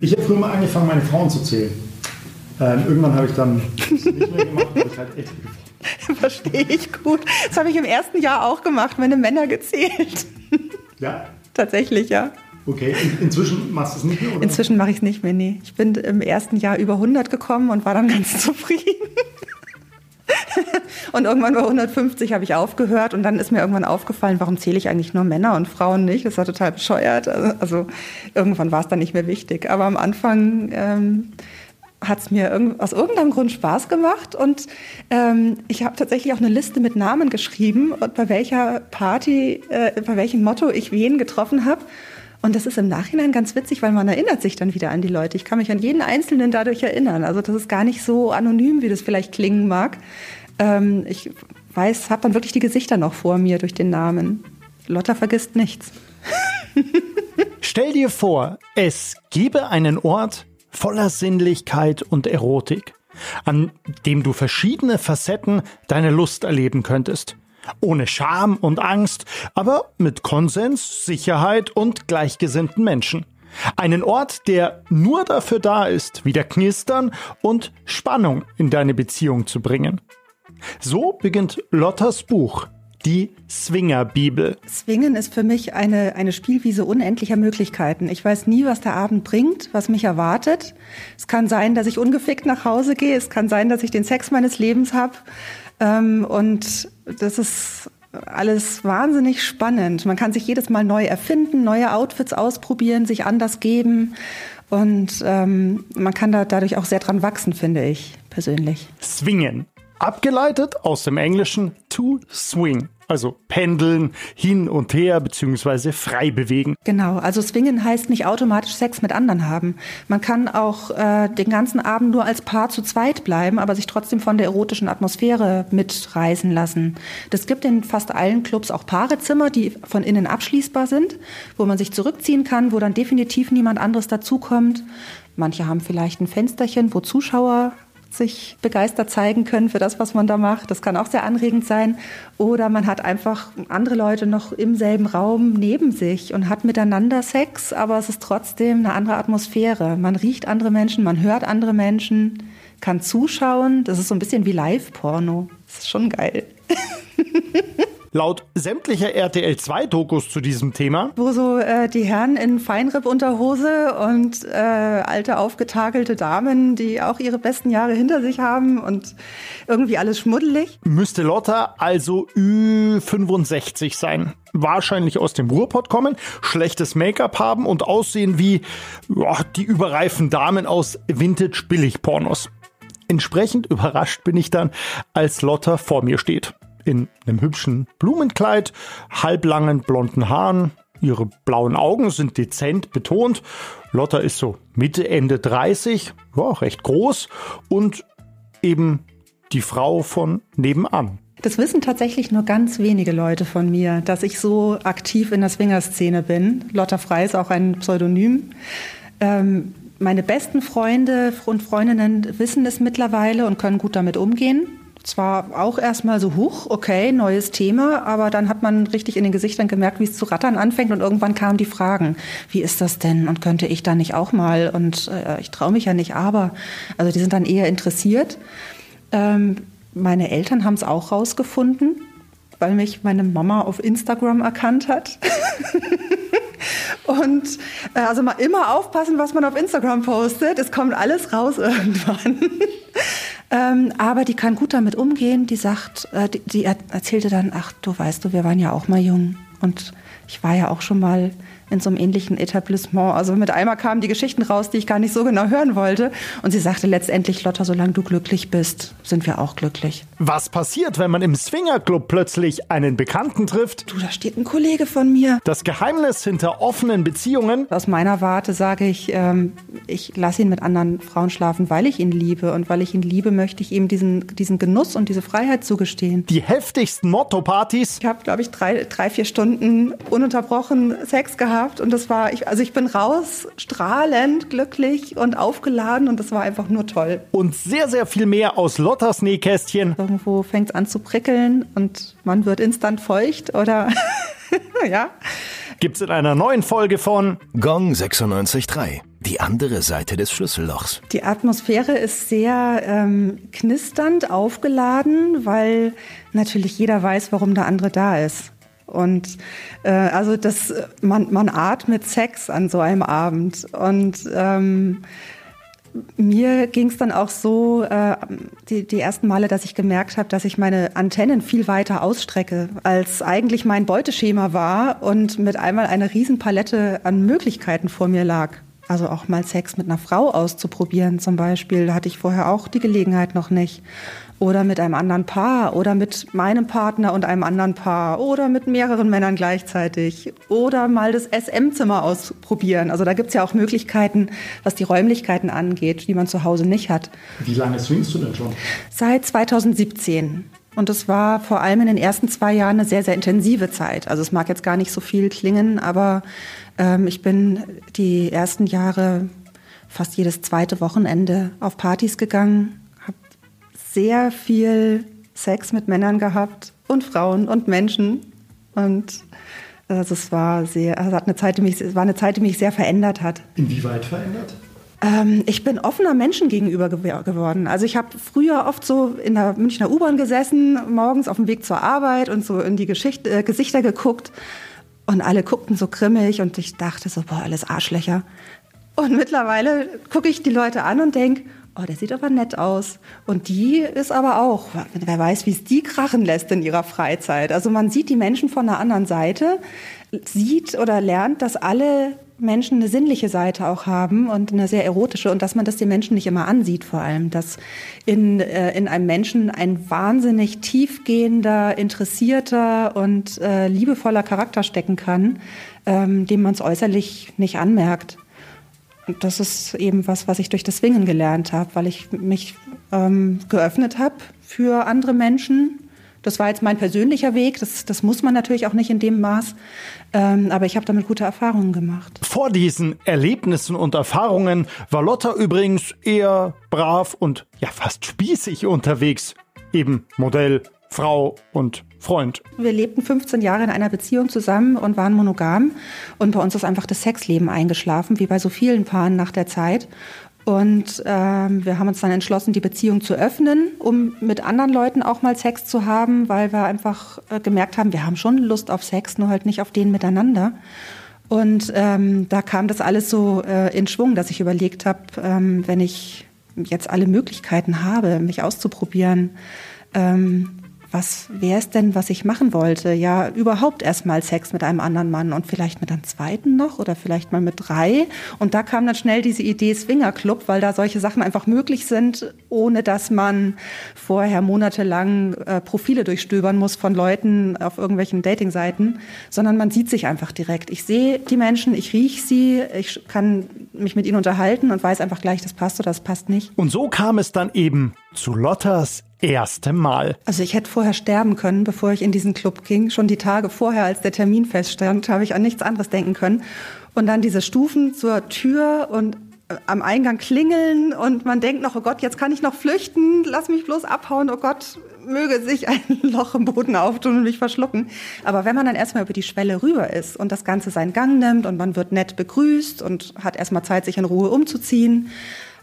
Ich habe früher mal angefangen, meine Frauen zu zählen. Ähm, irgendwann habe ich dann nicht mehr gemacht, weil ich halt echt Verstehe ich gut. Das habe ich im ersten Jahr auch gemacht, meine Männer gezählt. Ja? Tatsächlich, ja. Okay, In, inzwischen machst du es nicht mehr, oder? Inzwischen mache ich es nicht mehr, nee. Ich bin im ersten Jahr über 100 gekommen und war dann ganz zufrieden. und irgendwann bei 150 habe ich aufgehört und dann ist mir irgendwann aufgefallen, warum zähle ich eigentlich nur Männer und Frauen nicht? Das war total bescheuert. Also, also irgendwann war es dann nicht mehr wichtig. Aber am Anfang ähm, hat es mir aus irgendeinem Grund Spaß gemacht und ähm, ich habe tatsächlich auch eine Liste mit Namen geschrieben und bei welcher Party, äh, bei welchem Motto ich wen getroffen habe. Und das ist im Nachhinein ganz witzig, weil man erinnert sich dann wieder an die Leute. Ich kann mich an jeden Einzelnen dadurch erinnern. Also das ist gar nicht so anonym, wie das vielleicht klingen mag. Ähm, ich weiß, habe dann wirklich die Gesichter noch vor mir durch den Namen. Lotta vergisst nichts. Stell dir vor, es gäbe einen Ort voller Sinnlichkeit und Erotik, an dem du verschiedene Facetten deiner Lust erleben könntest. Ohne Scham und Angst, aber mit Konsens, Sicherheit und gleichgesinnten Menschen. Einen Ort, der nur dafür da ist, wieder Knistern und Spannung in deine Beziehung zu bringen. So beginnt Lottas Buch die Swinger-Bibel. Swingen ist für mich eine, eine Spielwiese unendlicher Möglichkeiten. Ich weiß nie, was der Abend bringt, was mich erwartet. Es kann sein, dass ich ungefickt nach Hause gehe. Es kann sein, dass ich den Sex meines Lebens habe. Ähm, und das ist alles wahnsinnig spannend. Man kann sich jedes Mal neu erfinden, neue Outfits ausprobieren, sich anders geben. Und ähm, man kann da dadurch auch sehr dran wachsen, finde ich persönlich. Swingen. Abgeleitet aus dem Englischen to swing, also pendeln, hin und her beziehungsweise frei bewegen. Genau, also swingen heißt nicht automatisch Sex mit anderen haben. Man kann auch äh, den ganzen Abend nur als Paar zu zweit bleiben, aber sich trotzdem von der erotischen Atmosphäre mitreißen lassen. Das gibt in fast allen Clubs auch Paarezimmer, die von innen abschließbar sind, wo man sich zurückziehen kann, wo dann definitiv niemand anderes dazukommt. Manche haben vielleicht ein Fensterchen, wo Zuschauer sich begeistert zeigen können für das, was man da macht. Das kann auch sehr anregend sein. Oder man hat einfach andere Leute noch im selben Raum neben sich und hat miteinander Sex, aber es ist trotzdem eine andere Atmosphäre. Man riecht andere Menschen, man hört andere Menschen, kann zuschauen. Das ist so ein bisschen wie Live-Porno. Das ist schon geil. Laut sämtlicher RTL2-Dokus zu diesem Thema. Wo so äh, die Herren in Feinripp-Unterhose und äh, alte aufgetakelte Damen, die auch ihre besten Jahre hinter sich haben und irgendwie alles schmuddelig. Müsste Lotta also Ü65 sein. Wahrscheinlich aus dem Ruhrpott kommen, schlechtes Make-up haben und aussehen wie ja, die überreifen Damen aus Vintage-Billig-Pornos. Entsprechend überrascht bin ich dann, als Lotta vor mir steht in einem hübschen Blumenkleid, halblangen blonden Haaren. Ihre blauen Augen sind dezent betont. Lotta ist so Mitte, Ende 30, ja, recht groß und eben die Frau von nebenan. Das wissen tatsächlich nur ganz wenige Leute von mir, dass ich so aktiv in der Swingerszene bin. Lotta Frei ist auch ein Pseudonym. Ähm, meine besten Freunde und Freundinnen wissen es mittlerweile und können gut damit umgehen zwar auch erstmal so hoch, okay, neues Thema, aber dann hat man richtig in den Gesichtern gemerkt, wie es zu rattern anfängt und irgendwann kamen die Fragen, wie ist das denn und könnte ich da nicht auch mal und äh, ich traue mich ja nicht, aber, also die sind dann eher interessiert. Ähm, meine Eltern haben es auch rausgefunden, weil mich meine Mama auf Instagram erkannt hat. Und äh, also mal immer aufpassen, was man auf Instagram postet. Es kommt alles raus irgendwann. Ähm, aber die kann gut damit umgehen. Die sagt, äh, die, die erzählte dann, ach du weißt du, wir waren ja auch mal jung. Und ich war ja auch schon mal in so einem ähnlichen Etablissement. Also mit einmal kamen die Geschichten raus, die ich gar nicht so genau hören wollte. Und sie sagte letztendlich, Lotta, solange du glücklich bist, sind wir auch glücklich. Was passiert, wenn man im Swingerclub plötzlich einen Bekannten trifft? Du, da steht ein Kollege von mir. Das Geheimnis hinter offenen Beziehungen? Aus meiner Warte sage ich, ähm, ich lasse ihn mit anderen Frauen schlafen, weil ich ihn liebe. Und weil ich ihn liebe, möchte ich ihm diesen, diesen Genuss und diese Freiheit zugestehen. Die heftigsten Motto-Partys? Ich habe, glaube ich, drei, drei, vier Stunden ununterbrochen Sex gehabt gehabt und das war, ich, also ich bin raus, strahlend, glücklich und aufgeladen und das war einfach nur toll. Und sehr, sehr viel mehr aus Lottas Nähkästchen. Irgendwo fängt es an zu prickeln und man wird instant feucht oder ja. Gibt's in einer neuen Folge von Gong 96.3. die andere Seite des Schlüssellochs. Die Atmosphäre ist sehr ähm, knisternd aufgeladen, weil natürlich jeder weiß, warum der andere da ist. Und äh, also das, man, man atmet Sex an so einem Abend. Und ähm, mir ging es dann auch so, äh, die, die ersten Male, dass ich gemerkt habe, dass ich meine Antennen viel weiter ausstrecke, als eigentlich mein Beuteschema war und mit einmal eine Riesenpalette an Möglichkeiten vor mir lag. Also auch mal Sex mit einer Frau auszuprobieren zum Beispiel, hatte ich vorher auch die Gelegenheit noch nicht oder mit einem anderen Paar oder mit meinem Partner und einem anderen Paar oder mit mehreren Männern gleichzeitig oder mal das SM-Zimmer ausprobieren. Also da gibt es ja auch Möglichkeiten, was die Räumlichkeiten angeht, die man zu Hause nicht hat. Wie lange swingst du denn schon? Seit 2017. Und das war vor allem in den ersten zwei Jahren eine sehr, sehr intensive Zeit. Also es mag jetzt gar nicht so viel klingen, aber ähm, ich bin die ersten Jahre fast jedes zweite Wochenende auf Partys gegangen, sehr viel Sex mit Männern gehabt und Frauen und Menschen. Und also es war sehr, also hat eine Zeit, die mich, es war eine Zeit, die mich sehr verändert hat. Inwieweit verändert? Ähm, ich bin offener Menschen gegenüber geworden. Also ich habe früher oft so in der Münchner U-Bahn gesessen, morgens auf dem Weg zur Arbeit und so in die Geschichte, äh, Gesichter geguckt. Und alle guckten so grimmig und ich dachte so, boah, alles Arschlöcher. Und mittlerweile gucke ich die Leute an und denke, oh, der sieht aber nett aus. Und die ist aber auch, wer weiß, wie es die krachen lässt in ihrer Freizeit. Also man sieht die Menschen von der anderen Seite, sieht oder lernt, dass alle Menschen eine sinnliche Seite auch haben und eine sehr erotische und dass man das den Menschen nicht immer ansieht vor allem, dass in, äh, in einem Menschen ein wahnsinnig tiefgehender, interessierter und äh, liebevoller Charakter stecken kann, ähm, dem man es äußerlich nicht anmerkt das ist eben was, was ich durch das Swingen gelernt habe, weil ich mich ähm, geöffnet habe für andere Menschen. Das war jetzt mein persönlicher Weg. Das, das muss man natürlich auch nicht in dem Maß. Ähm, aber ich habe damit gute Erfahrungen gemacht. Vor diesen Erlebnissen und Erfahrungen war Lotta übrigens eher brav und ja fast spießig unterwegs. Eben Modell, Frau und Freund. Wir lebten 15 Jahre in einer Beziehung zusammen und waren monogam. Und bei uns ist einfach das Sexleben eingeschlafen, wie bei so vielen Paaren nach der Zeit. Und ähm, wir haben uns dann entschlossen, die Beziehung zu öffnen, um mit anderen Leuten auch mal Sex zu haben, weil wir einfach äh, gemerkt haben, wir haben schon Lust auf Sex, nur halt nicht auf den miteinander. Und ähm, da kam das alles so äh, in Schwung, dass ich überlegt habe, ähm, wenn ich jetzt alle Möglichkeiten habe, mich auszuprobieren, ähm, was wäre es denn, was ich machen wollte? Ja, überhaupt erstmal Sex mit einem anderen Mann und vielleicht mit einem zweiten noch oder vielleicht mal mit drei. Und da kam dann schnell diese Idee Swinger Club, weil da solche Sachen einfach möglich sind, ohne dass man vorher monatelang äh, Profile durchstöbern muss von Leuten auf irgendwelchen Datingseiten, sondern man sieht sich einfach direkt. Ich sehe die Menschen, ich rieche sie, ich kann mich mit ihnen unterhalten und weiß einfach gleich, das passt oder das passt nicht. Und so kam es dann eben zu Lottas erste Mal. Also ich hätte vorher sterben können, bevor ich in diesen Club ging. Schon die Tage vorher, als der Termin feststand, habe ich an nichts anderes denken können. Und dann diese Stufen zur Tür und äh, am Eingang klingeln und man denkt noch, oh Gott, jetzt kann ich noch flüchten, lass mich bloß abhauen, oh Gott, möge sich ein Loch im Boden auftun und mich verschlucken. Aber wenn man dann erstmal über die Schwelle rüber ist und das Ganze seinen Gang nimmt und man wird nett begrüßt und hat erstmal Zeit, sich in Ruhe umzuziehen,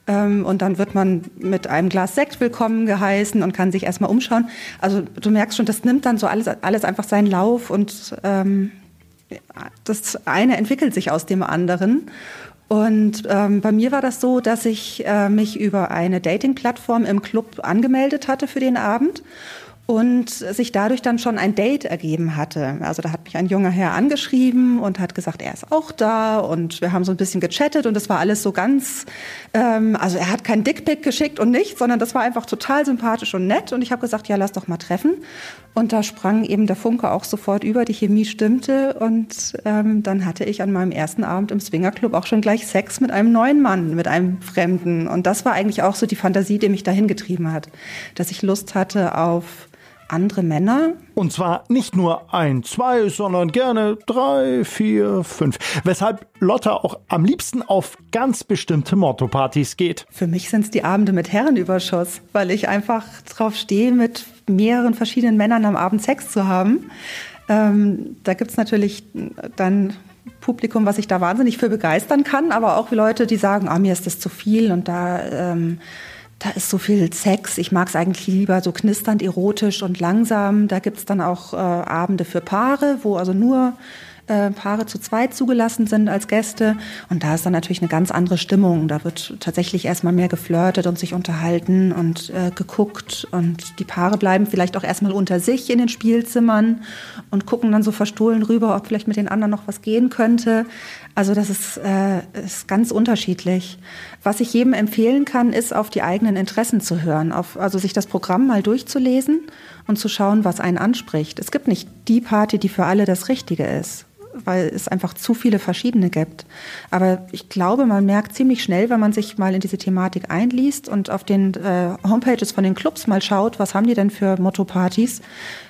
und dann wird man mit einem Glas Sekt willkommen geheißen und kann sich erstmal umschauen. Also du merkst schon, das nimmt dann so alles, alles einfach seinen Lauf und ähm, das eine entwickelt sich aus dem anderen. Und ähm, bei mir war das so, dass ich äh, mich über eine Dating-Plattform im Club angemeldet hatte für den Abend und sich dadurch dann schon ein Date ergeben hatte. Also da hat mich ein junger Herr angeschrieben und hat gesagt, er ist auch da und wir haben so ein bisschen gechattet und das war alles so ganz, ähm, also er hat keinen Dickpick geschickt und nichts, sondern das war einfach total sympathisch und nett und ich habe gesagt, ja, lass doch mal treffen. Und da sprang eben der Funke auch sofort über, die Chemie stimmte und ähm, dann hatte ich an meinem ersten Abend im Swingerclub auch schon gleich Sex mit einem neuen Mann, mit einem Fremden und das war eigentlich auch so die Fantasie, die mich dahin getrieben hat, dass ich Lust hatte auf andere Männer. Und zwar nicht nur ein, zwei, sondern gerne drei, vier, fünf. Weshalb Lotta auch am liebsten auf ganz bestimmte Motto-Partys geht. Für mich sind es die Abende mit Herrenüberschuss, weil ich einfach drauf stehe, mit mehreren verschiedenen Männern am Abend Sex zu haben. Ähm, da es natürlich dann Publikum, was sich da wahnsinnig für begeistern kann, aber auch Leute, die sagen, ah, mir ist das zu viel und da, ähm, da ist so viel Sex. Ich mag es eigentlich lieber so knisternd, erotisch und langsam. Da gibt's dann auch äh, Abende für Paare, wo also nur äh, Paare zu zweit zugelassen sind als Gäste. Und da ist dann natürlich eine ganz andere Stimmung. Da wird tatsächlich erstmal mehr geflirtet und sich unterhalten und äh, geguckt. Und die Paare bleiben vielleicht auch erstmal unter sich in den Spielzimmern und gucken dann so verstohlen rüber, ob vielleicht mit den anderen noch was gehen könnte. Also das ist, äh, ist ganz unterschiedlich. Was ich jedem empfehlen kann, ist, auf die eigenen Interessen zu hören, auf, also sich das Programm mal durchzulesen und zu schauen, was einen anspricht. Es gibt nicht die Party, die für alle das Richtige ist weil es einfach zu viele verschiedene gibt. Aber ich glaube, man merkt ziemlich schnell, wenn man sich mal in diese Thematik einliest und auf den äh, Homepages von den Clubs mal schaut, was haben die denn für Motto-Partys,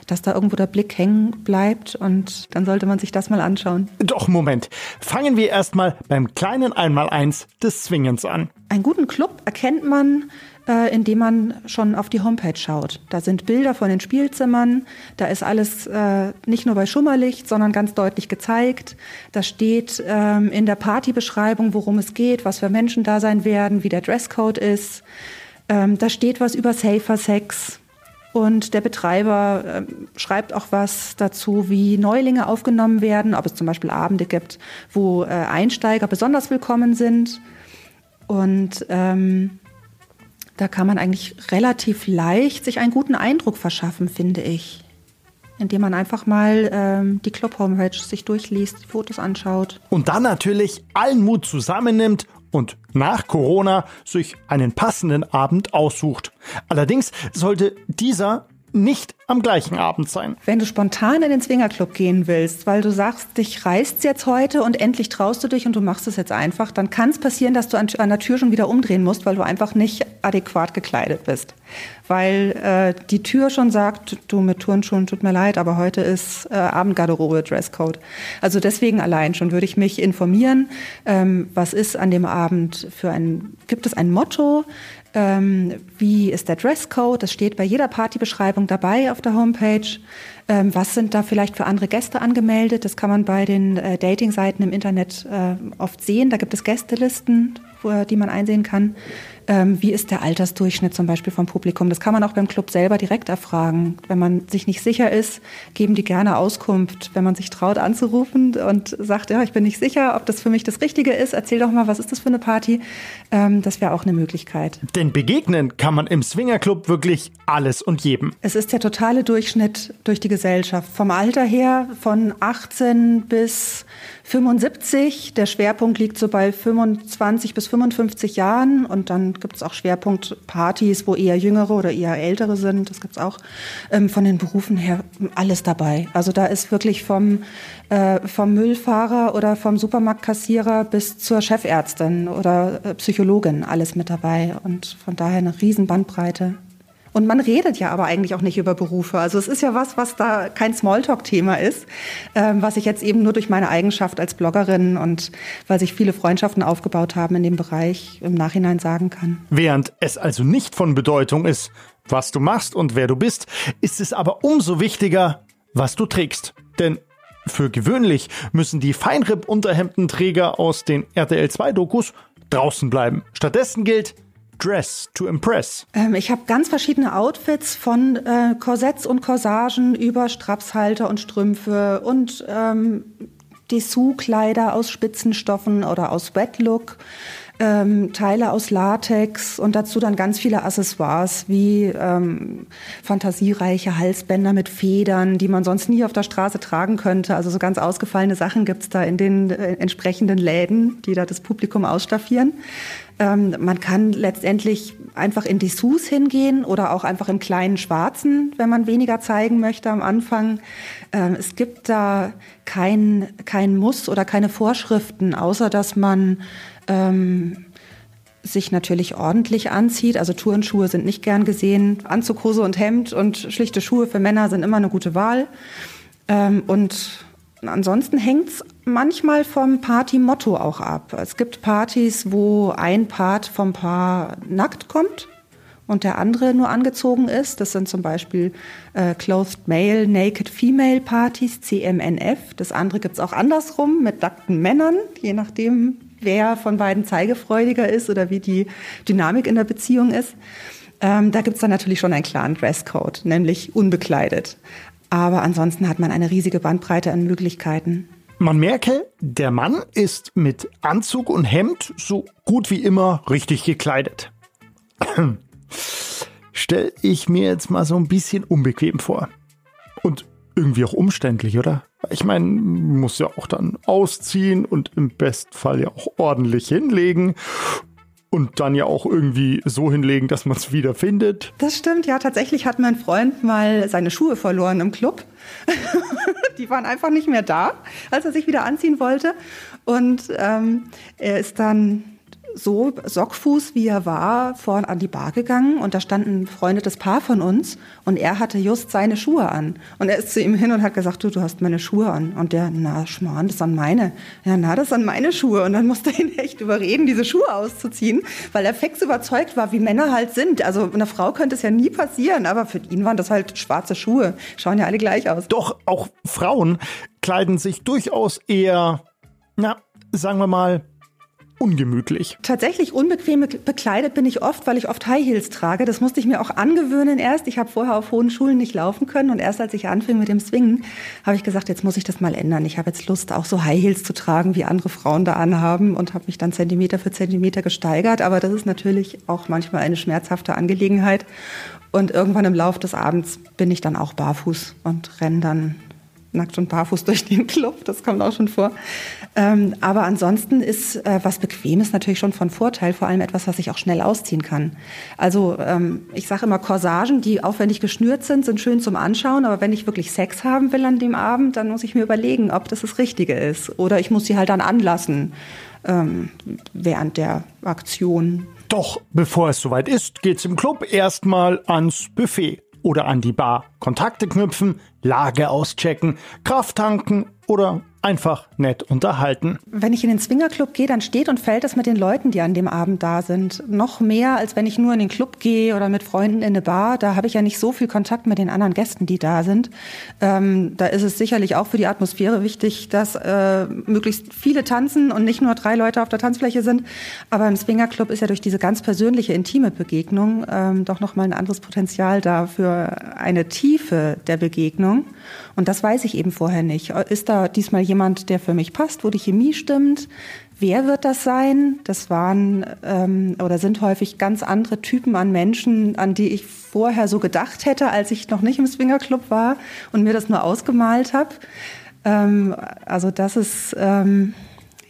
dass da irgendwo der Blick hängen bleibt und dann sollte man sich das mal anschauen. Doch, Moment. Fangen wir erstmal beim kleinen Einmaleins des Zwingens an. Einen guten Club erkennt man äh, indem man schon auf die Homepage schaut. Da sind Bilder von den Spielzimmern, da ist alles äh, nicht nur bei Schummerlicht, sondern ganz deutlich gezeigt. Da steht ähm, in der Partybeschreibung, worum es geht, was für Menschen da sein werden, wie der Dresscode ist. Ähm, da steht was über Safer Sex. Und der Betreiber äh, schreibt auch was dazu, wie Neulinge aufgenommen werden, ob es zum Beispiel Abende gibt, wo äh, Einsteiger besonders willkommen sind. Und ähm, da kann man eigentlich relativ leicht sich einen guten Eindruck verschaffen, finde ich. Indem man einfach mal ähm, die Club-Homepage sich durchliest, die Fotos anschaut. Und dann natürlich allen Mut zusammennimmt und nach Corona sich einen passenden Abend aussucht. Allerdings sollte dieser nicht am gleichen Abend sein. Wenn du spontan in den Swingerclub gehen willst, weil du sagst, dich reißt jetzt heute und endlich traust du dich und du machst es jetzt einfach, dann kann es passieren, dass du an, an der Tür schon wieder umdrehen musst, weil du einfach nicht adäquat gekleidet bist. Weil äh, die Tür schon sagt, du mit Turnschuhen, tut mir leid, aber heute ist äh, Abendgarderobe, Dresscode. Also deswegen allein schon würde ich mich informieren, ähm, was ist an dem Abend für ein, gibt es ein Motto, ähm, wie ist der Dresscode? Das steht bei jeder Partybeschreibung dabei auf der Homepage. Ähm, was sind da vielleicht für andere Gäste angemeldet? Das kann man bei den äh, Dating-Seiten im Internet äh, oft sehen. Da gibt es Gästelisten, wo, die man einsehen kann. Ähm, wie ist der Altersdurchschnitt zum Beispiel vom Publikum? Das kann man auch beim Club selber direkt erfragen. Wenn man sich nicht sicher ist, geben die gerne Auskunft. Wenn man sich traut anzurufen und sagt, ja, ich bin nicht sicher, ob das für mich das Richtige ist, erzähl doch mal, was ist das für eine Party? Ähm, das wäre auch eine Möglichkeit. Denn begegnen kann man im Swingerclub wirklich alles und jedem. Es ist der totale Durchschnitt durch die Gesellschaft. Vom Alter her von 18 bis 75. Der Schwerpunkt liegt so bei 25 bis 55 Jahren und dann gibt es auch Schwerpunktpartys, wo eher jüngere oder eher ältere sind. Das gibt es auch ähm, von den Berufen her alles dabei. Also da ist wirklich vom, äh, vom Müllfahrer oder vom Supermarktkassierer bis zur Chefärztin oder äh, Psychologin alles mit dabei und von daher eine riesen Bandbreite. Und man redet ja aber eigentlich auch nicht über Berufe. Also es ist ja was, was da kein Smalltalk-Thema ist, ähm, was ich jetzt eben nur durch meine Eigenschaft als Bloggerin und weil sich viele Freundschaften aufgebaut haben in dem Bereich im Nachhinein sagen kann. Während es also nicht von Bedeutung ist, was du machst und wer du bist, ist es aber umso wichtiger, was du trägst. Denn für gewöhnlich müssen die Feinripp-Unterhemdenträger aus den RTL 2-Dokus draußen bleiben. Stattdessen gilt, Dress to Impress? Ähm, ich habe ganz verschiedene Outfits von äh, Korsetts und Corsagen über Strapshalter und Strümpfe und ähm, Dessous-Kleider aus Spitzenstoffen oder aus Wetlook. Ähm, Teile aus Latex und dazu dann ganz viele Accessoires wie ähm, fantasiereiche Halsbänder mit Federn, die man sonst nie auf der Straße tragen könnte. Also so ganz ausgefallene Sachen gibt's da in den äh, entsprechenden Läden, die da das Publikum ausstaffieren. Ähm, man kann letztendlich einfach in Dessous hingehen oder auch einfach im kleinen Schwarzen, wenn man weniger zeigen möchte am Anfang. Ähm, es gibt da kein, kein Muss oder keine Vorschriften, außer dass man ähm, sich natürlich ordentlich anzieht. Also Turnschuhe sind nicht gern gesehen. Anzug, Hose und Hemd und schlichte Schuhe für Männer sind immer eine gute Wahl. Ähm, und Ansonsten hängt es manchmal vom Party-Motto auch ab. Es gibt Partys, wo ein Part vom Paar nackt kommt und der andere nur angezogen ist. Das sind zum Beispiel äh, Clothed Male, Naked Female Partys, CMNF. Das andere gibt's auch andersrum mit nackten Männern, je nachdem, wer von beiden zeigefreudiger ist oder wie die Dynamik in der Beziehung ist. Ähm, da gibt's dann natürlich schon einen klaren Dresscode, nämlich unbekleidet. Aber ansonsten hat man eine riesige Bandbreite an Möglichkeiten. Man merke, der Mann ist mit Anzug und Hemd so gut wie immer richtig gekleidet. Stell ich mir jetzt mal so ein bisschen unbequem vor. Und irgendwie auch umständlich, oder? Ich meine, muss ja auch dann ausziehen und im Bestfall ja auch ordentlich hinlegen und dann ja auch irgendwie so hinlegen, dass man es wieder findet. Das stimmt, ja. Tatsächlich hat mein Freund mal seine Schuhe verloren im Club. Die waren einfach nicht mehr da, als er sich wieder anziehen wollte. Und ähm, er ist dann so Sockfuß, wie er war, vorn an die Bar gegangen und da stand ein befreundetes Paar von uns und er hatte just seine Schuhe an. Und er ist zu ihm hin und hat gesagt, du, du hast meine Schuhe an. Und der, na, Schmarrn, das sind meine. Ja, na, das sind meine Schuhe. Und dann musste er ihn echt überreden, diese Schuhe auszuziehen, weil er fix überzeugt war, wie Männer halt sind. Also einer Frau könnte es ja nie passieren, aber für ihn waren das halt schwarze Schuhe. Schauen ja alle gleich aus. Doch auch Frauen kleiden sich durchaus eher, na, sagen wir mal, ungemütlich. Tatsächlich unbequem bekleidet bin ich oft, weil ich oft High Heels trage. Das musste ich mir auch angewöhnen erst. Ich habe vorher auf hohen Schulen nicht laufen können und erst als ich anfing mit dem Swingen, habe ich gesagt, jetzt muss ich das mal ändern. Ich habe jetzt Lust, auch so High Heels zu tragen, wie andere Frauen da anhaben und habe mich dann Zentimeter für Zentimeter gesteigert. Aber das ist natürlich auch manchmal eine schmerzhafte Angelegenheit. Und irgendwann im Laufe des Abends bin ich dann auch barfuß und renne dann nackt und barfuß durch den Club, das kommt auch schon vor. Ähm, aber ansonsten ist äh, was Bequemes natürlich schon von Vorteil, vor allem etwas, was ich auch schnell ausziehen kann. Also ähm, ich sage immer, Corsagen, die aufwendig geschnürt sind, sind schön zum Anschauen, aber wenn ich wirklich Sex haben will an dem Abend, dann muss ich mir überlegen, ob das das Richtige ist. Oder ich muss sie halt dann anlassen ähm, während der Aktion. Doch bevor es soweit ist, geht's im Club erstmal ans Buffet oder an die Bar. Kontakte knüpfen, Lage auschecken, Kraft tanken oder einfach nett unterhalten. Wenn ich in den Swingerclub gehe, dann steht und fällt es mit den Leuten, die an dem Abend da sind. Noch mehr, als wenn ich nur in den Club gehe oder mit Freunden in eine Bar. Da habe ich ja nicht so viel Kontakt mit den anderen Gästen, die da sind. Ähm, da ist es sicherlich auch für die Atmosphäre wichtig, dass äh, möglichst viele tanzen und nicht nur drei Leute auf der Tanzfläche sind. Aber im Swingerclub ist ja durch diese ganz persönliche, intime Begegnung ähm, doch nochmal ein anderes Potenzial da für eine Tiefe der Begegnung. Und das weiß ich eben vorher nicht. Ist da diesmal jemand, der für mich passt, wo die Chemie stimmt? Wer wird das sein? Das waren ähm, oder sind häufig ganz andere Typen an Menschen, an die ich vorher so gedacht hätte, als ich noch nicht im Swingerclub war und mir das nur ausgemalt habe. Ähm, also das ist ähm,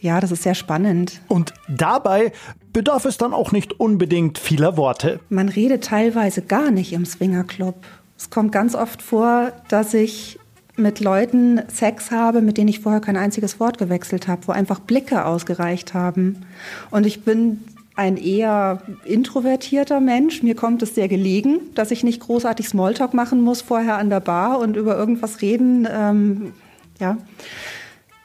ja, das ist sehr spannend. Und dabei bedarf es dann auch nicht unbedingt vieler Worte. Man redet teilweise gar nicht im Swingerclub. Es kommt ganz oft vor, dass ich mit Leuten Sex habe, mit denen ich vorher kein einziges Wort gewechselt habe, wo einfach Blicke ausgereicht haben. Und ich bin ein eher introvertierter Mensch. Mir kommt es sehr gelegen, dass ich nicht großartig Smalltalk machen muss vorher an der Bar und über irgendwas reden. Ähm, ja.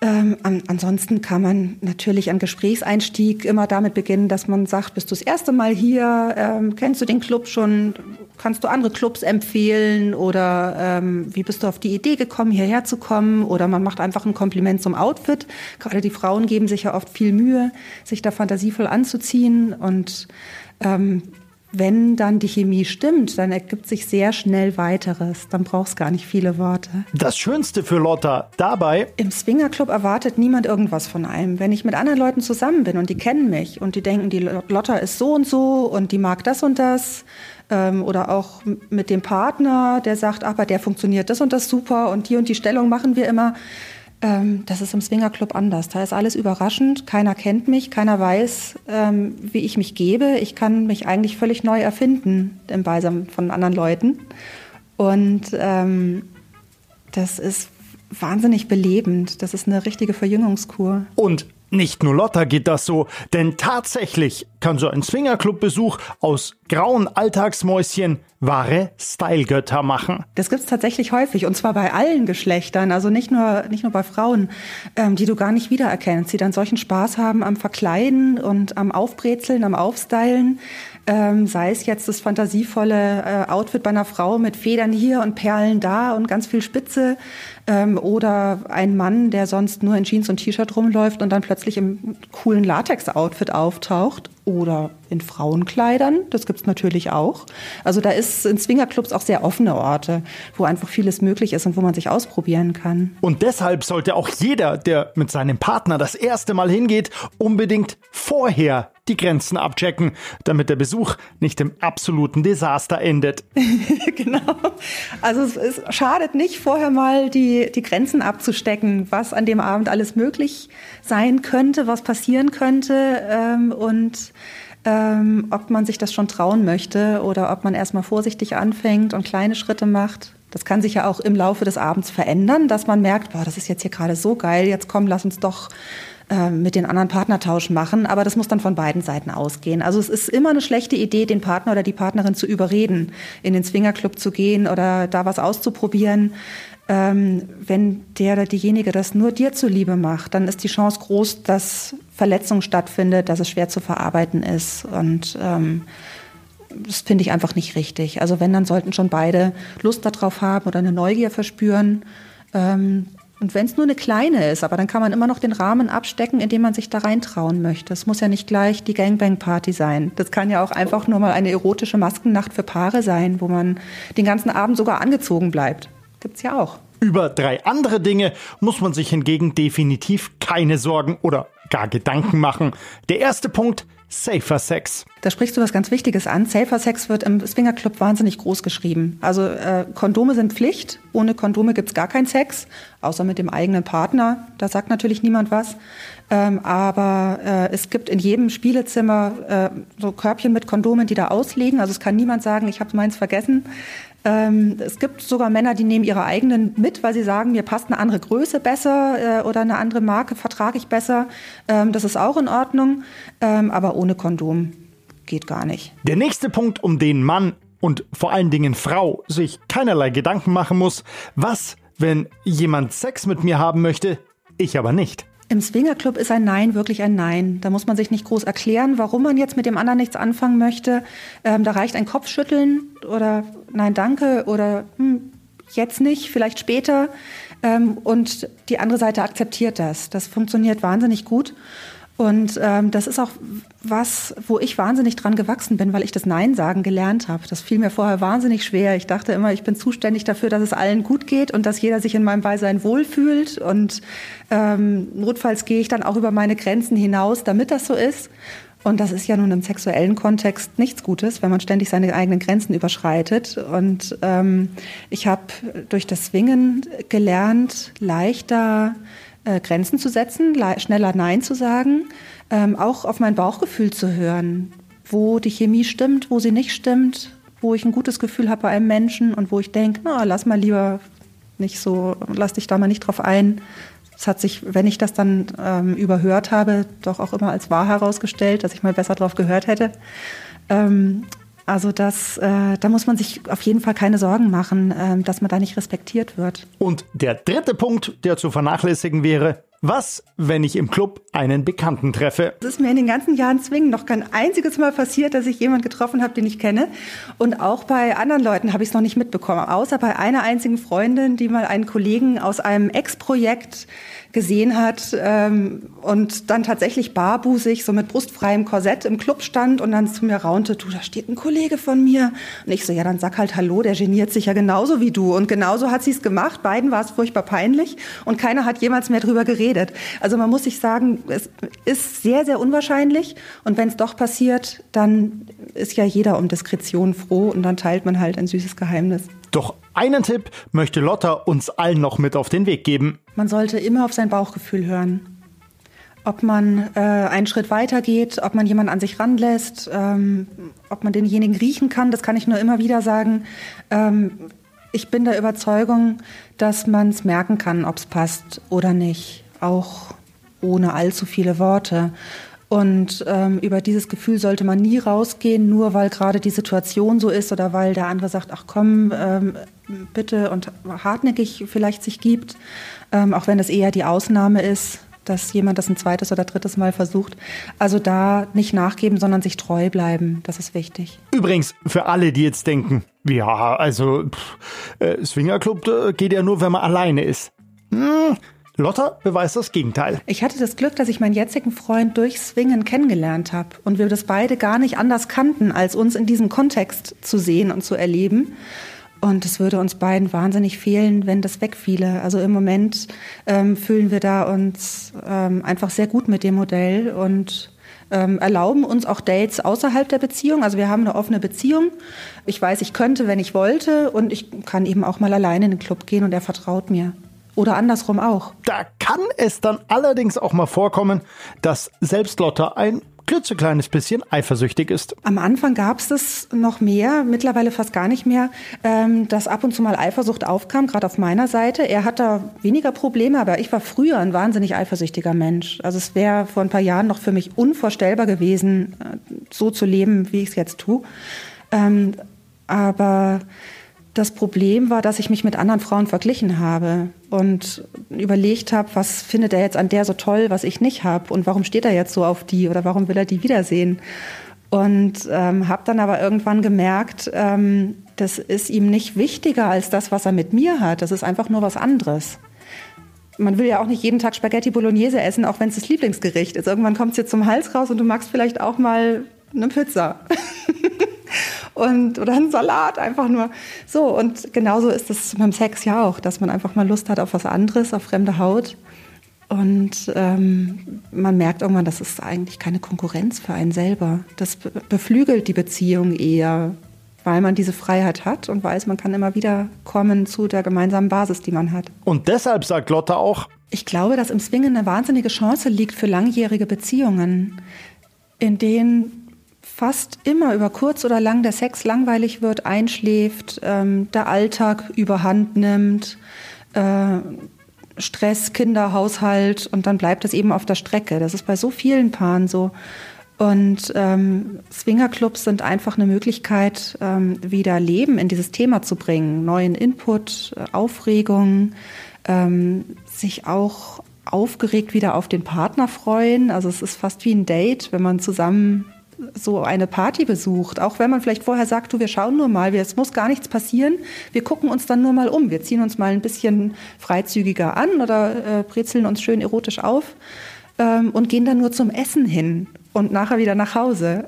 Ähm, an, ansonsten kann man natürlich einen Gesprächseinstieg immer damit beginnen, dass man sagt, bist du das erste Mal hier? Ähm, kennst du den Club schon? Kannst du andere Clubs empfehlen? Oder ähm, wie bist du auf die Idee gekommen, hierher zu kommen? Oder man macht einfach ein Kompliment zum Outfit. Gerade die Frauen geben sich ja oft viel Mühe, sich da fantasievoll anzuziehen. Und ähm, wenn dann die Chemie stimmt, dann ergibt sich sehr schnell weiteres. Dann brauchst gar nicht viele Worte. Das Schönste für Lotta dabei. Im Swingerclub erwartet niemand irgendwas von einem. Wenn ich mit anderen Leuten zusammen bin und die kennen mich und die denken, die Lotta ist so und so und die mag das und das, ähm, oder auch mit dem Partner, der sagt, aber der funktioniert das und das super und die und die Stellung machen wir immer ähm, das ist im Swingerclub anders. Da ist alles überraschend. Keiner kennt mich, keiner weiß, ähm, wie ich mich gebe. Ich kann mich eigentlich völlig neu erfinden im Beisammen von anderen Leuten. Und ähm, das ist wahnsinnig belebend. Das ist eine richtige Verjüngungskur. Und nicht nur Lotta geht das so, denn tatsächlich kann so ein Swingerclub-Besuch aus grauen Alltagsmäuschen wahre Stylegötter machen. Das gibt's tatsächlich häufig und zwar bei allen Geschlechtern, also nicht nur, nicht nur bei Frauen, ähm, die du gar nicht wiedererkennst, die dann solchen Spaß haben am Verkleiden und am Aufbrezeln, am Aufstylen. Ähm, sei es jetzt das fantasievolle äh, Outfit bei einer Frau mit Federn hier und Perlen da und ganz viel Spitze ähm, oder ein Mann, der sonst nur in Jeans und T-Shirt rumläuft und dann plötzlich im coolen Latex-Outfit auftaucht oder in Frauenkleidern, das gibt's natürlich auch. Also da ist in Swingerclubs auch sehr offene Orte, wo einfach vieles möglich ist und wo man sich ausprobieren kann. Und deshalb sollte auch jeder, der mit seinem Partner das erste Mal hingeht, unbedingt vorher die Grenzen abchecken, damit der Besuch nicht im absoluten Desaster endet. genau. Also es, es, schadet nicht, vorher mal die, die Grenzen abzustecken, was an dem Abend alles möglich sein könnte, was passieren könnte ähm, und ähm, ob man sich das schon trauen möchte oder ob man erstmal vorsichtig anfängt und kleine Schritte macht. Das kann sich ja auch im Laufe des Abends verändern, dass man merkt, boah, das ist jetzt hier gerade so geil, jetzt komm, lass uns doch äh, mit den anderen Partnertausch machen, aber das muss dann von beiden Seiten ausgehen. Also es ist immer eine schlechte Idee, den Partner oder die Partnerin zu überreden, in den Swingerclub zu gehen oder da was auszuprobieren. Ähm, wenn der oder diejenige das nur dir zuliebe macht, dann ist die Chance groß, dass Verletzung stattfindet, dass es schwer zu verarbeiten ist und ähm, das finde ich einfach nicht richtig. Also wenn, dann sollten schon beide Lust darauf haben oder eine Neugier verspüren. Ähm, und wenn es nur eine kleine ist, aber dann kann man immer noch den Rahmen abstecken, indem man sich da reintrauen möchte. Es muss ja nicht gleich die Gangbang-Party sein. Das kann ja auch einfach nur mal eine erotische Maskennacht für Paare sein, wo man den ganzen Abend sogar angezogen bleibt. Gibt's ja auch. Über drei andere Dinge muss man sich hingegen definitiv keine Sorgen oder gar Gedanken machen. Der erste Punkt, Safer Sex. Da sprichst du was ganz Wichtiges an. Safer Sex wird im Swingerclub wahnsinnig groß geschrieben. Also äh, Kondome sind Pflicht. Ohne Kondome gibt's gar keinen Sex, außer mit dem eigenen Partner. Da sagt natürlich niemand was. Ähm, aber äh, es gibt in jedem Spielezimmer äh, so Körbchen mit Kondomen, die da ausliegen. Also es kann niemand sagen, ich habe meins vergessen. Ähm, es gibt sogar Männer, die nehmen ihre eigenen mit, weil sie sagen, mir passt eine andere Größe besser äh, oder eine andere Marke vertrage ich besser. Ähm, das ist auch in Ordnung, ähm, aber ohne Kondom geht gar nicht. Der nächste Punkt, um den Mann und vor allen Dingen Frau sich keinerlei Gedanken machen muss, was, wenn jemand Sex mit mir haben möchte, ich aber nicht. Im Swingerclub ist ein Nein wirklich ein Nein. Da muss man sich nicht groß erklären, warum man jetzt mit dem anderen nichts anfangen möchte. Ähm, da reicht ein Kopfschütteln oder Nein, danke oder hm, jetzt nicht, vielleicht später. Ähm, und die andere Seite akzeptiert das. Das funktioniert wahnsinnig gut. Und ähm, das ist auch was, wo ich wahnsinnig dran gewachsen bin, weil ich das Nein sagen gelernt habe. Das fiel mir vorher wahnsinnig schwer. Ich dachte immer, ich bin zuständig dafür, dass es allen gut geht und dass jeder sich in meinem Beisein wohlfühlt. Und ähm, notfalls gehe ich dann auch über meine Grenzen hinaus, damit das so ist. Und das ist ja nun im sexuellen Kontext nichts Gutes, wenn man ständig seine eigenen Grenzen überschreitet. Und ähm, ich habe durch das Swingen gelernt, leichter äh, Grenzen zu setzen, schneller Nein zu sagen, ähm, auch auf mein Bauchgefühl zu hören, wo die Chemie stimmt, wo sie nicht stimmt, wo ich ein gutes Gefühl habe bei einem Menschen und wo ich denke, na, lass mal lieber nicht so, lass dich da mal nicht drauf ein. Es hat sich, wenn ich das dann ähm, überhört habe, doch auch immer als wahr herausgestellt, dass ich mal besser drauf gehört hätte. Ähm, also das, äh, da muss man sich auf jeden Fall keine Sorgen machen, äh, dass man da nicht respektiert wird. Und der dritte Punkt, der zu vernachlässigen wäre, was, wenn ich im Club einen Bekannten treffe? Es ist mir in den ganzen Jahren zwingen noch kein einziges Mal passiert, dass ich jemanden getroffen habe, den ich kenne. Und auch bei anderen Leuten habe ich es noch nicht mitbekommen, außer bei einer einzigen Freundin, die mal einen Kollegen aus einem Ex-Projekt gesehen hat ähm, und dann tatsächlich barbusig, so mit brustfreiem Korsett im Club stand und dann zu mir raunte, du, da steht ein Kollege von mir. Und ich so, ja, dann sag halt Hallo, der geniert sich ja genauso wie du. Und genauso hat sie es gemacht. Beiden war es furchtbar peinlich und keiner hat jemals mehr drüber geredet. Also man muss sich sagen, es ist sehr, sehr unwahrscheinlich. Und wenn es doch passiert, dann ist ja jeder um Diskretion froh und dann teilt man halt ein süßes Geheimnis. Doch einen Tipp möchte Lotta uns allen noch mit auf den Weg geben. Man sollte immer auf sein Bauchgefühl hören. Ob man äh, einen Schritt weiter geht, ob man jemanden an sich ranlässt, ähm, ob man denjenigen riechen kann, das kann ich nur immer wieder sagen. Ähm, ich bin der Überzeugung, dass man es merken kann, ob es passt oder nicht, auch ohne allzu viele Worte. Und ähm, über dieses Gefühl sollte man nie rausgehen, nur weil gerade die Situation so ist oder weil der andere sagt, ach komm, ähm, bitte und hartnäckig vielleicht sich gibt, ähm, auch wenn das eher die Ausnahme ist, dass jemand das ein zweites oder drittes Mal versucht. Also da nicht nachgeben, sondern sich treu bleiben, das ist wichtig. Übrigens, für alle, die jetzt denken, ja, also pff, äh, Swingerclub äh, geht ja nur, wenn man alleine ist. Hm, Lotta beweist das Gegenteil. Ich hatte das Glück, dass ich meinen jetzigen Freund durch Swingen kennengelernt habe und wir das beide gar nicht anders kannten, als uns in diesem Kontext zu sehen und zu erleben. Und es würde uns beiden wahnsinnig fehlen, wenn das wegfiele. Also im Moment ähm, fühlen wir da uns ähm, einfach sehr gut mit dem Modell und ähm, erlauben uns auch Dates außerhalb der Beziehung. Also wir haben eine offene Beziehung. Ich weiß, ich könnte, wenn ich wollte und ich kann eben auch mal alleine in den Club gehen und er vertraut mir. Oder andersrum auch. Da kann es dann allerdings auch mal vorkommen, dass selbst Lotta ein klitzekleines bisschen eifersüchtig ist. Am Anfang gab es das noch mehr, mittlerweile fast gar nicht mehr, ähm, dass ab und zu mal Eifersucht aufkam, gerade auf meiner Seite. Er hat da weniger Probleme, aber ich war früher ein wahnsinnig eifersüchtiger Mensch. Also es wäre vor ein paar Jahren noch für mich unvorstellbar gewesen, äh, so zu leben, wie ich es jetzt tue. Ähm, aber das Problem war, dass ich mich mit anderen Frauen verglichen habe und überlegt habe, was findet er jetzt an der so toll, was ich nicht habe und warum steht er jetzt so auf die oder warum will er die wiedersehen. Und ähm, habe dann aber irgendwann gemerkt, ähm, das ist ihm nicht wichtiger als das, was er mit mir hat. Das ist einfach nur was anderes. Man will ja auch nicht jeden Tag Spaghetti Bolognese essen, auch wenn es das Lieblingsgericht ist. Irgendwann kommt es dir zum Hals raus und du magst vielleicht auch mal eine Pizza. und oder ein Salat einfach nur. So und genauso ist es beim Sex ja auch, dass man einfach mal Lust hat auf was anderes, auf fremde Haut. Und ähm, man merkt irgendwann, das ist eigentlich keine Konkurrenz für einen selber. Das beflügelt die Beziehung eher, weil man diese Freiheit hat und weiß, man kann immer wieder kommen zu der gemeinsamen Basis, die man hat. Und deshalb sagt Lotte auch, ich glaube, dass im Swingen eine wahnsinnige Chance liegt für langjährige Beziehungen, in denen fast immer über kurz oder lang der Sex langweilig wird, einschläft, ähm, der Alltag überhand nimmt, äh, Stress, Kinder, Haushalt und dann bleibt es eben auf der Strecke. Das ist bei so vielen Paaren so. Und ähm, Swingerclubs sind einfach eine Möglichkeit, ähm, wieder Leben in dieses Thema zu bringen, neuen Input, äh, Aufregung, ähm, sich auch aufgeregt wieder auf den Partner freuen. Also es ist fast wie ein Date, wenn man zusammen so eine Party besucht, auch wenn man vielleicht vorher sagt, du, wir schauen nur mal, es muss gar nichts passieren, wir gucken uns dann nur mal um, wir ziehen uns mal ein bisschen freizügiger an oder äh, brezeln uns schön erotisch auf ähm, und gehen dann nur zum Essen hin und nachher wieder nach Hause.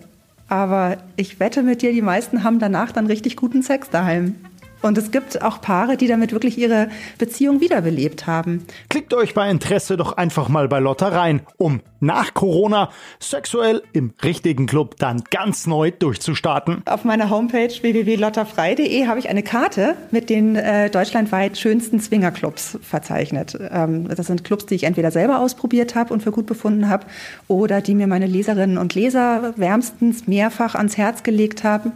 Aber ich wette mit dir, die meisten haben danach dann richtig guten Sex daheim. Und es gibt auch Paare, die damit wirklich ihre Beziehung wiederbelebt haben. Klickt euch bei Interesse doch einfach mal bei Lotta rein, um nach Corona sexuell im richtigen Club dann ganz neu durchzustarten. Auf meiner Homepage www.lottafrei.de habe ich eine Karte mit den äh, deutschlandweit schönsten Swingerclubs verzeichnet. Ähm, das sind Clubs, die ich entweder selber ausprobiert habe und für gut befunden habe oder die mir meine Leserinnen und Leser wärmstens mehrfach ans Herz gelegt haben.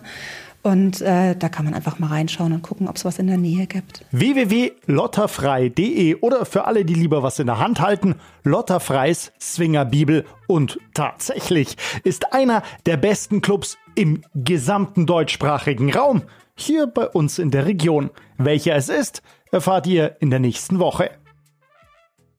Und äh, da kann man einfach mal reinschauen und gucken, ob es was in der Nähe gibt. www.lotterfrei.de oder für alle, die lieber was in der Hand halten, Lotterfreis Swingerbibel. Und tatsächlich ist einer der besten Clubs im gesamten deutschsprachigen Raum hier bei uns in der Region. Welcher es ist, erfahrt ihr in der nächsten Woche.